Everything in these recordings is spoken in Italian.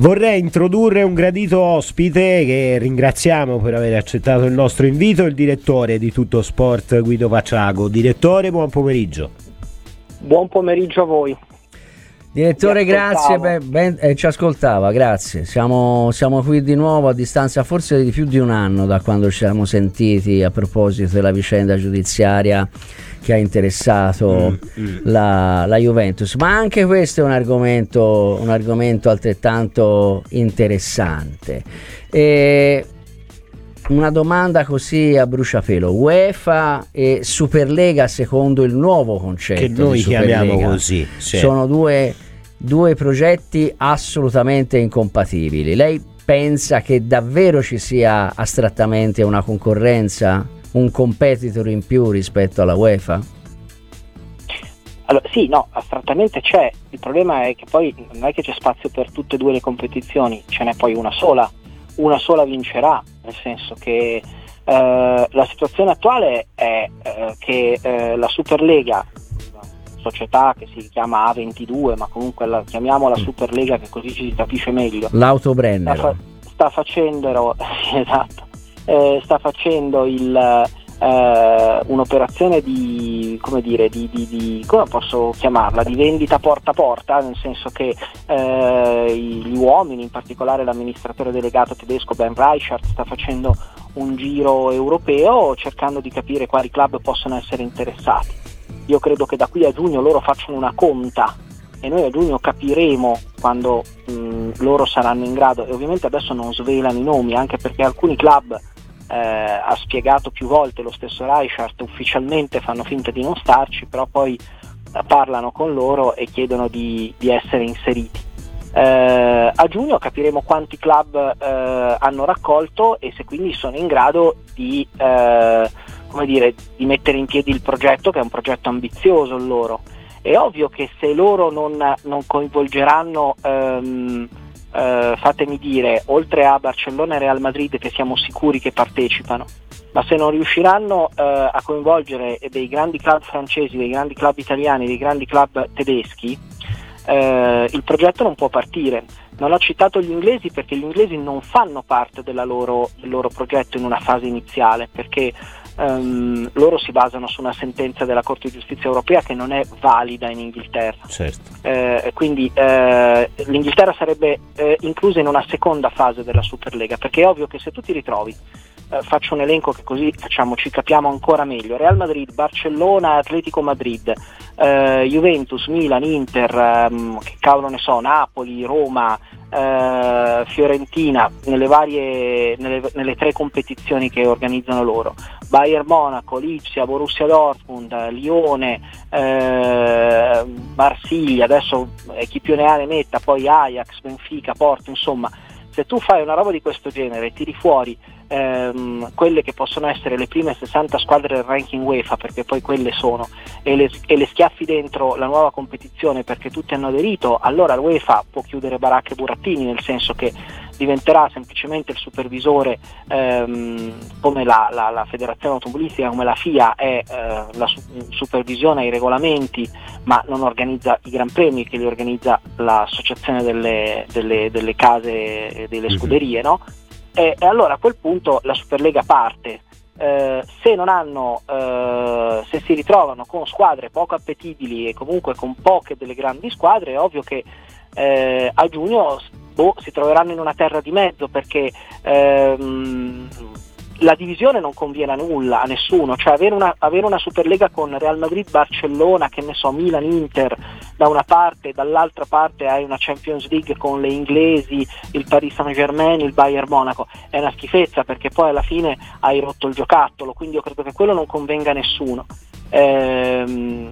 Vorrei introdurre un gradito ospite che ringraziamo per aver accettato il nostro invito, il direttore di Tutto Sport Guido Pacciago. Direttore, buon pomeriggio. Buon pomeriggio a voi. Direttore, grazie, ben, ben, eh, ci ascoltava, grazie. Siamo, siamo, qui di nuovo a distanza forse di più di un anno da quando ci siamo sentiti a proposito della vicenda giudiziaria che ha interessato mm, mm. La, la, Juventus. Ma anche questo è un argomento, un argomento altrettanto interessante. E una domanda così a bruciapelo. UEFA e Superlega secondo il nuovo concetto che noi chiamiamo così. Sì. Sono due, due progetti assolutamente incompatibili. Lei pensa che davvero ci sia astrattamente una concorrenza, un competitor in più rispetto alla UEFA? Allora, sì, no, astrattamente c'è. Il problema è che poi non è che c'è spazio per tutte e due le competizioni, ce n'è poi una sola una sola vincerà, nel senso che eh, la situazione attuale è eh, che eh, la Superlega, società che si chiama A22, ma comunque la chiamiamola mm. Superlega che così ci si capisce meglio. L'autobrennero. Sta, fa- sta facendo, esatto, eh, sta facendo il, eh, un'operazione di, come dire, di, di, di, come posso chiamarla, di vendita porta a porta, nel senso che eh, gli uomini, in particolare l'amministratore delegato tedesco Ben Reichert, sta facendo un giro europeo cercando di capire quali club possono essere interessati. Io credo che da qui a giugno loro facciano una conta e noi a giugno capiremo quando mh, loro saranno in grado e ovviamente adesso non svelano i nomi anche perché alcuni club eh, ha spiegato più volte lo stesso Reichert, ufficialmente fanno finta di non starci, però poi eh, parlano con loro e chiedono di, di essere inseriti. Eh, a giugno capiremo quanti club eh, hanno raccolto e se quindi sono in grado di, eh, dire, di, mettere in piedi il progetto, che è un progetto ambizioso loro. È ovvio che se loro non, non coinvolgeranno ehm, eh, fatemi dire, oltre a Barcellona e Real Madrid che siamo sicuri che partecipano, ma se non riusciranno eh, a coinvolgere dei grandi club francesi, dei grandi club italiani, dei grandi club tedeschi, eh, il progetto non può partire. Non ho citato gli inglesi perché gli inglesi non fanno parte loro, del loro progetto in una fase iniziale, perché Um, loro si basano su una sentenza della Corte di Giustizia europea che non è valida in Inghilterra. Certo. Eh, quindi eh, l'Inghilterra sarebbe eh, inclusa in una seconda fase della Superlega, perché è ovvio che se tu ti ritrovi, eh, faccio un elenco che così facciamo, ci capiamo ancora meglio, Real Madrid, Barcellona, Atletico Madrid, eh, Juventus, Milan, Inter, ehm, che cavolo ne so, Napoli, Roma, eh, Fiorentina nelle, varie, nelle, nelle, tre competizioni che organizzano loro, Bayern Monaco, Lipsia, Borussia Dortmund, Lione, eh, Marsiglia, adesso eh, chi più ne ha ne metta, poi Ajax, Benfica, Porto, insomma, se tu fai una roba di questo genere e tiri fuori ehm, quelle che possono essere le prime 60 squadre del ranking UEFA, perché poi quelle sono, e le, e le schiaffi dentro la nuova competizione perché tutti hanno aderito, allora l'UEFA può chiudere baracche e burattini, nel senso che diventerà semplicemente il supervisore ehm, come la, la, la, federazione automobilistica, come la FIA è eh, la su- supervisione ai regolamenti ma non organizza i Gran Premi che li organizza l'associazione delle, delle, delle case e delle mhm. scuderie no? e, e, allora a quel punto la Superlega parte. Eh, se non hanno, eh, se si ritrovano con squadre poco appetibili e comunque con poche delle grandi squadre, è ovvio che eh, a giugno boh, si troveranno in una terra di mezzo perché ehm, la divisione non conviene a nulla, a nessuno, cioè avere una, avere una Superlega con Real Madrid, Barcellona, che ne so, Milan, Inter da una parte, dall'altra parte hai una Champions League con le inglesi, il Paris Saint Germain, il Bayern Monaco, è una schifezza perché poi alla fine hai rotto il giocattolo, quindi io credo che quello non convenga a nessuno. Ehm,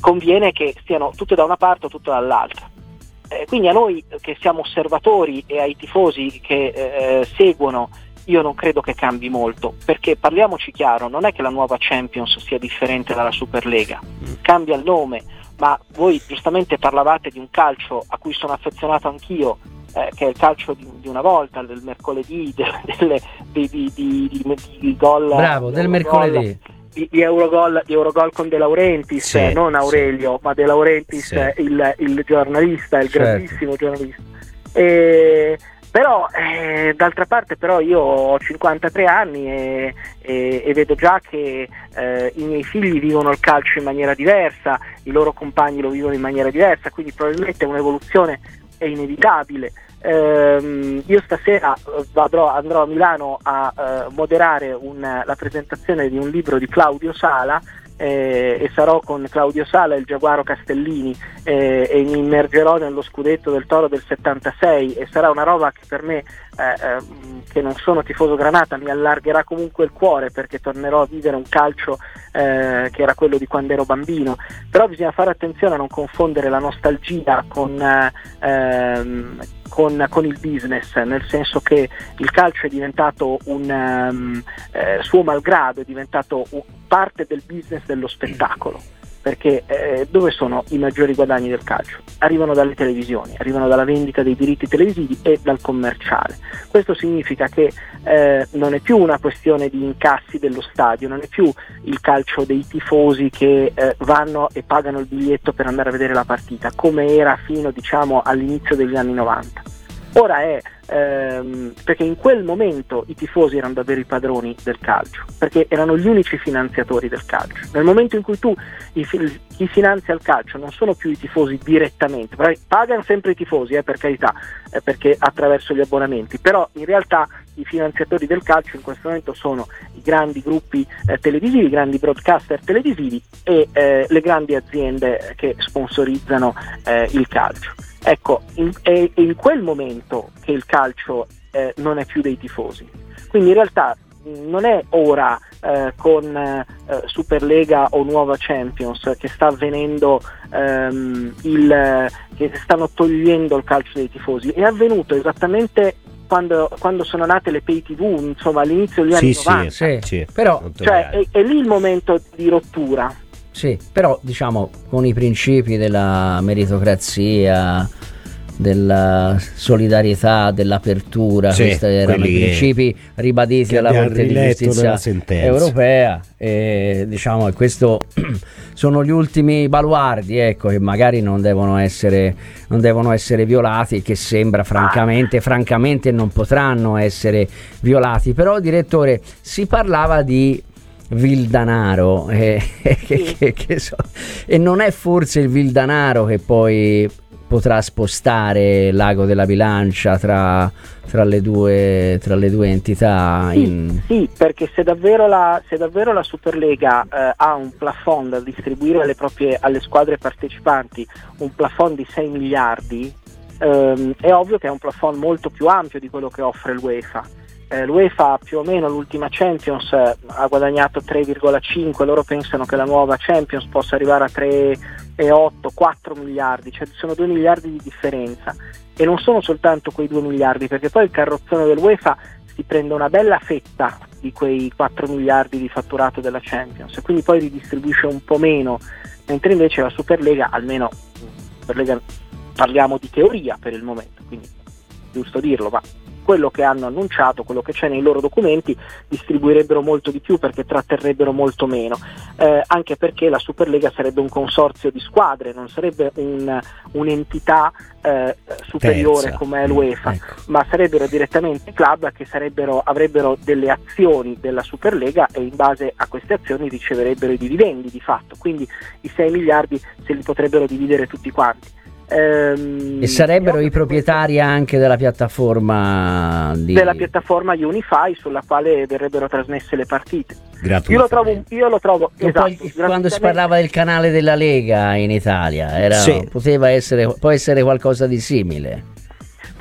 conviene che stiano tutte da una parte o tutte dall'altra. Eh, quindi a noi che siamo osservatori e ai tifosi che eh, seguono io non credo che cambi molto, perché parliamoci chiaro, non è che la nuova Champions sia differente dalla Superlega, cambia il nome, ma voi giustamente parlavate di un calcio a cui sono affezionato anch'io, eh, che è il calcio di, di, una volta, del mercoledì, del, delle, di, di, di, gol. Bravo, del mercoledì. Di, di, Eurogol, di Eurogol con De Laurentiis, sì, non Aurelio, sì. ma De Laurentiis, sì. il, il, giornalista, il certo. grandissimo giornalista. E, però eh, d'altra parte però io ho 53 anni e, e, e vedo già che eh, i miei figli vivono il calcio in maniera diversa, i loro compagni lo vivono in maniera diversa, quindi probabilmente un'evoluzione è inevitabile. Eh, io stasera vadrò, andrò a Milano a eh, moderare un, la presentazione di un libro di Claudio Sala eh, e sarò con Claudio Sala e il Giaguaro Castellini eh, e mi immergerò nello scudetto del Toro del 76 e sarà una roba che per me, eh, ehm, che non sono tifoso granata, mi allargherà comunque il cuore perché tornerò a vivere un calcio eh, che era quello di quando ero bambino. Però bisogna fare attenzione a non confondere la nostalgia con ehm, con, con, il business, nel senso che il calcio è diventato un um, eh, suo malgrado, è diventato parte del business dello spettacolo perché eh, dove sono i maggiori guadagni del calcio? Arrivano dalle televisioni, arrivano dalla vendita dei diritti televisivi e dal commerciale. Questo significa che eh, non è più una questione di incassi dello stadio, non è più il calcio dei tifosi che eh, vanno e pagano il biglietto per andare a vedere la partita, come era fino diciamo, all'inizio degli anni 90. Ora è ehm, perché in quel momento i tifosi erano davvero i padroni del calcio, perché erano gli unici finanziatori del calcio. Nel momento in cui tu chi finanzia il calcio non sono più i tifosi direttamente, pagano sempre i tifosi eh, per carità, eh, perché attraverso gli abbonamenti, però in realtà i finanziatori del calcio in questo momento sono i grandi gruppi eh, televisivi, i grandi broadcaster televisivi e eh, le grandi aziende che sponsorizzano eh, il calcio. Ecco, in, è in quel momento che il calcio eh, non è più dei tifosi. Quindi in realtà non è ora eh, con eh, Superlega o Nuova Champions che sta avvenendo ehm, il, che stanno togliendo il calcio dei tifosi, è avvenuto esattamente quando, quando, sono nate le pay tv, insomma all'inizio degli anni sì, 90. Sì, sì, però cioè, è, è lì il momento di rottura. Sì, però diciamo con i principi della meritocrazia, della solidarietà, dell'apertura, sì, questi erano i principi ribaditi dalla Corte di Giustizia europea. E diciamo che questo sono gli ultimi baluardi ecco, che magari non devono, essere, non devono essere violati e che sembra francamente, francamente non potranno essere violati. Però direttore si parlava di Vildanaro eh, che, che, che so. e non è forse il Vildanaro che poi potrà spostare l'ago della bilancia tra, tra, le, due, tra le, due, entità? Sì, in... sì perché se davvero la, se davvero la Superlega eh, ha un plafond da distribuire alle, proprie, alle squadre partecipanti, un plafond di 6 miliardi, ehm, è ovvio che è un plafond molto più ampio di quello che offre l'UEFA eh, l'UEFA più o meno l'ultima Champions eh, ha guadagnato 3,5, loro pensano che la nuova Champions possa arrivare a 3,8, 4 miliardi, cioè sono 2 miliardi di differenza. E non sono soltanto quei 2 miliardi perché poi il carrozzone dell'UEFA si prende una bella fetta di quei 4 miliardi di fatturato della Champions. E quindi poi ridistribuisce un po' meno, mentre invece la Superlega, almeno Superlega parliamo di teoria per il momento, quindi giusto dirlo, ma quello che hanno annunciato, quello che c'è nei loro documenti, distribuirebbero molto di più perché tratterrebbero molto meno, eh, anche perché la Superlega sarebbe un consorzio di squadre, non sarebbe un, un'entità eh, superiore Terza. come è l'UEFA, mm, ecco. ma sarebbero direttamente i club che avrebbero delle azioni della Superlega e in base a queste azioni riceverebbero i dividendi di fatto, quindi i 6 miliardi se li potrebbero dividere tutti quanti. Ehm, e sarebbero i proprietari anche della piattaforma di... della piattaforma Unify sulla quale verrebbero trasmesse le partite. Io lo trovo, io lo trovo esatto, quando si parlava del canale della Lega in Italia, era, sì. poteva essere, può essere qualcosa di simile.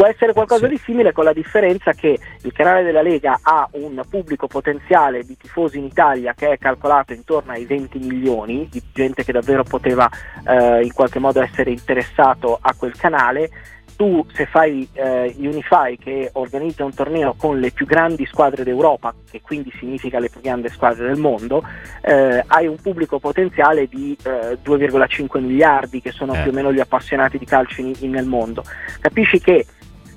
Può essere qualcosa sì. di simile con la differenza che il canale della Lega ha un pubblico potenziale di tifosi in Italia che è calcolato intorno ai 20 milioni, di gente che davvero poteva eh, in qualche modo essere interessato a quel canale tu se fai eh, Unify che organizza un torneo con le più grandi squadre d'Europa, che quindi significa le più grandi squadre del mondo, eh, hai un pubblico potenziale di eh, 2,5 miliardi che sono eh. più o meno gli appassionati di calcio in, in, nel mondo. Capisci che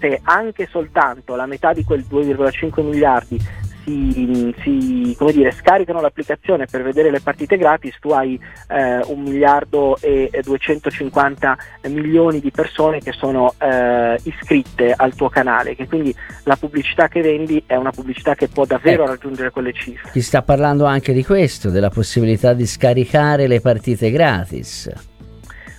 se anche soltanto la metà di quel 2,5 miliardi si, si dire, scaricano l'applicazione per vedere le partite gratis, tu hai eh, un miliardo e 250 milioni di persone che sono eh, iscritte al tuo canale, che quindi la pubblicità che vendi è una pubblicità che può davvero ecco, raggiungere quelle cifre. Ti sta parlando anche di questo, della possibilità di scaricare le partite gratis.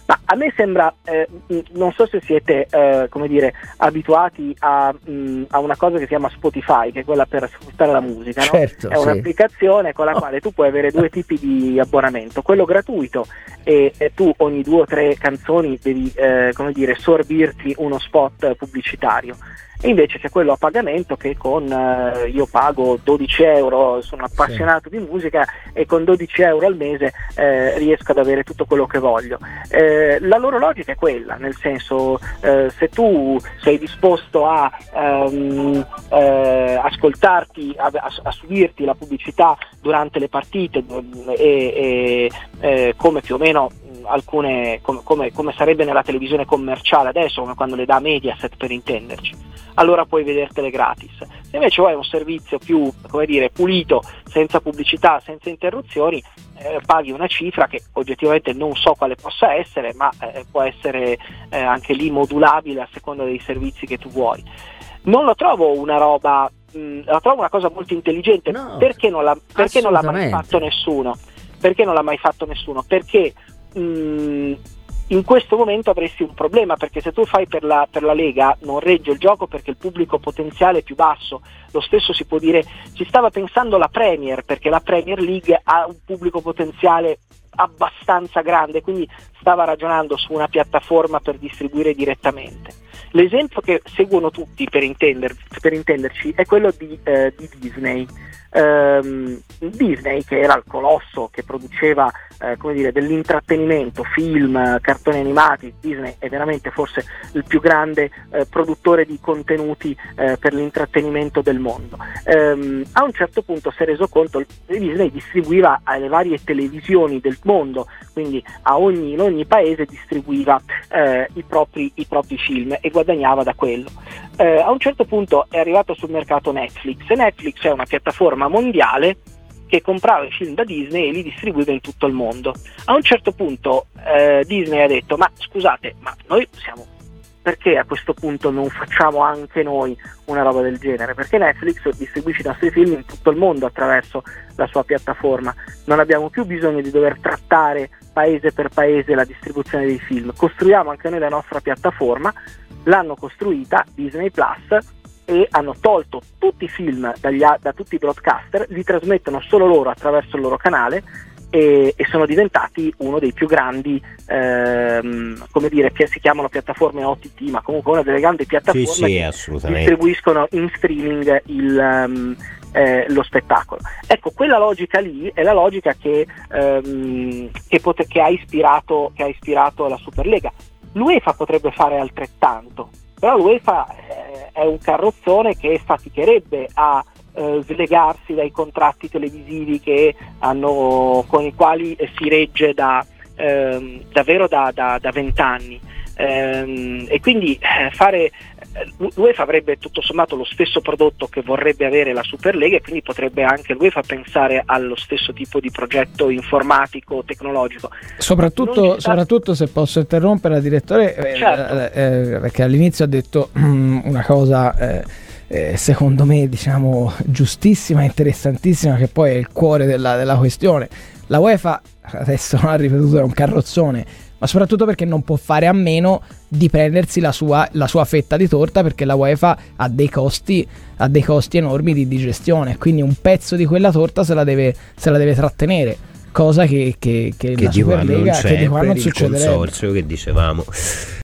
Ma a me sembra, eh, non so se siete eh, come dire, abituati a, mh, a, una cosa che si chiama Spotify, che è quella per ascoltare la musica. Certo, no? È sì. un'applicazione con la oh. quale tu puoi avere due tipi di abbonamento, quello gratuito e, e tu ogni due o tre canzoni devi eh, come dire, sorbirti uno spot pubblicitario e invece c'è quello a pagamento che con eh, io pago 12 euro, sono appassionato sì. di musica e con 12 euro al mese eh, riesco ad avere tutto quello che voglio. Eh, la loro logica è quella, nel senso eh, se tu sei disposto a um, ascoltarti, a, a, a, subirti la pubblicità durante le partite e, e eh, come più o meno alcune, come, come, come, sarebbe nella televisione commerciale adesso, come quando le dà Mediaset per intenderci, allora puoi vedertele gratis. Se invece vuoi un servizio più dire, pulito, senza pubblicità, senza interruzioni, eh, paghi una cifra che oggettivamente non so quale possa essere, ma eh, può essere eh, anche lì modulabile a seconda dei servizi che tu vuoi. Non lo trovo una roba, mh, la trovo una cosa molto intelligente, no, perché, non l'ha, perché non l'ha mai fatto nessuno? Perché non l'ha mai fatto nessuno? Perché mh, in questo momento avresti un problema perché se tu fai per la, per la, Lega non regge il gioco perché il pubblico potenziale è più basso. Lo stesso si può dire, si stava pensando alla Premier perché la Premier League ha un pubblico potenziale abbastanza grande, quindi stava ragionando su una piattaforma per distribuire direttamente. L'esempio che seguono tutti per, intender, per intenderci è quello di, eh, di Disney ehm, Disney, che era il colosso che produceva eh, dire, dell'intrattenimento, film, cartoni animati, Disney è veramente forse il più grande eh, produttore di contenuti eh, per l'intrattenimento del mondo. Ehm, a un certo punto si è reso conto che Disney distribuiva alle varie televisioni del mondo, quindi ogni, in ogni paese distribuiva eh, i propri, i, propri, film e guadagnava da quello. Eh, a un certo punto è arrivato sul mercato Netflix e Netflix è una piattaforma mondiale che comprava i film da Disney e li distribuiva in tutto il mondo. A un certo punto eh, Disney ha detto ma scusate, ma noi siamo perché a questo punto non facciamo anche noi una roba del genere? Perché Netflix distribuisce i nostri film in tutto il mondo attraverso la sua piattaforma. Non abbiamo più bisogno di dover trattare paese per paese la distribuzione dei film. Costruiamo anche noi la nostra piattaforma. L'hanno costruita Disney Plus e hanno tolto tutti i film dagli, da tutti i broadcaster, li trasmettono solo loro attraverso il loro canale e, e sono diventati uno dei più grandi, ehm, come dire, che si chiamano piattaforme OTT, ma comunque una delle grandi piattaforme sì, sì, che distribuiscono in streaming il, um, eh, lo spettacolo. Ecco, quella logica lì è la logica che, ehm, che, pot- che, ha, ispirato, che ha ispirato la Superlega. L'UEFA potrebbe fare altrettanto, però l'UEFA eh, è un carrozzone che faticherebbe a eh, slegarsi dai contratti televisivi hanno, con i quali si regge da, ehm, davvero da vent'anni. Ehm, e quindi eh, fare l'UEFA avrebbe tutto sommato lo stesso prodotto che vorrebbe avere la Superlega e quindi potrebbe anche l'UEFA pensare allo stesso tipo di progetto informatico, tecnologico. Soprattutto, sta... soprattutto se posso interrompere, direttore, eh, certo. eh, eh, perché all'inizio ha detto una cosa... Eh, eh, secondo me diciamo giustissima e interessantissima che poi è il cuore della, della questione la UEFA adesso non ha ripetuto è un carrozzone ma soprattutto perché non può fare a meno di prendersi la sua, la sua fetta di torta perché la UEFA ha dei costi, ha dei costi enormi di digestione, quindi un pezzo di quella torta se la deve, se la deve trattenere cosa che, che, che, che di qua non succederebbe. consorzio che dicevamo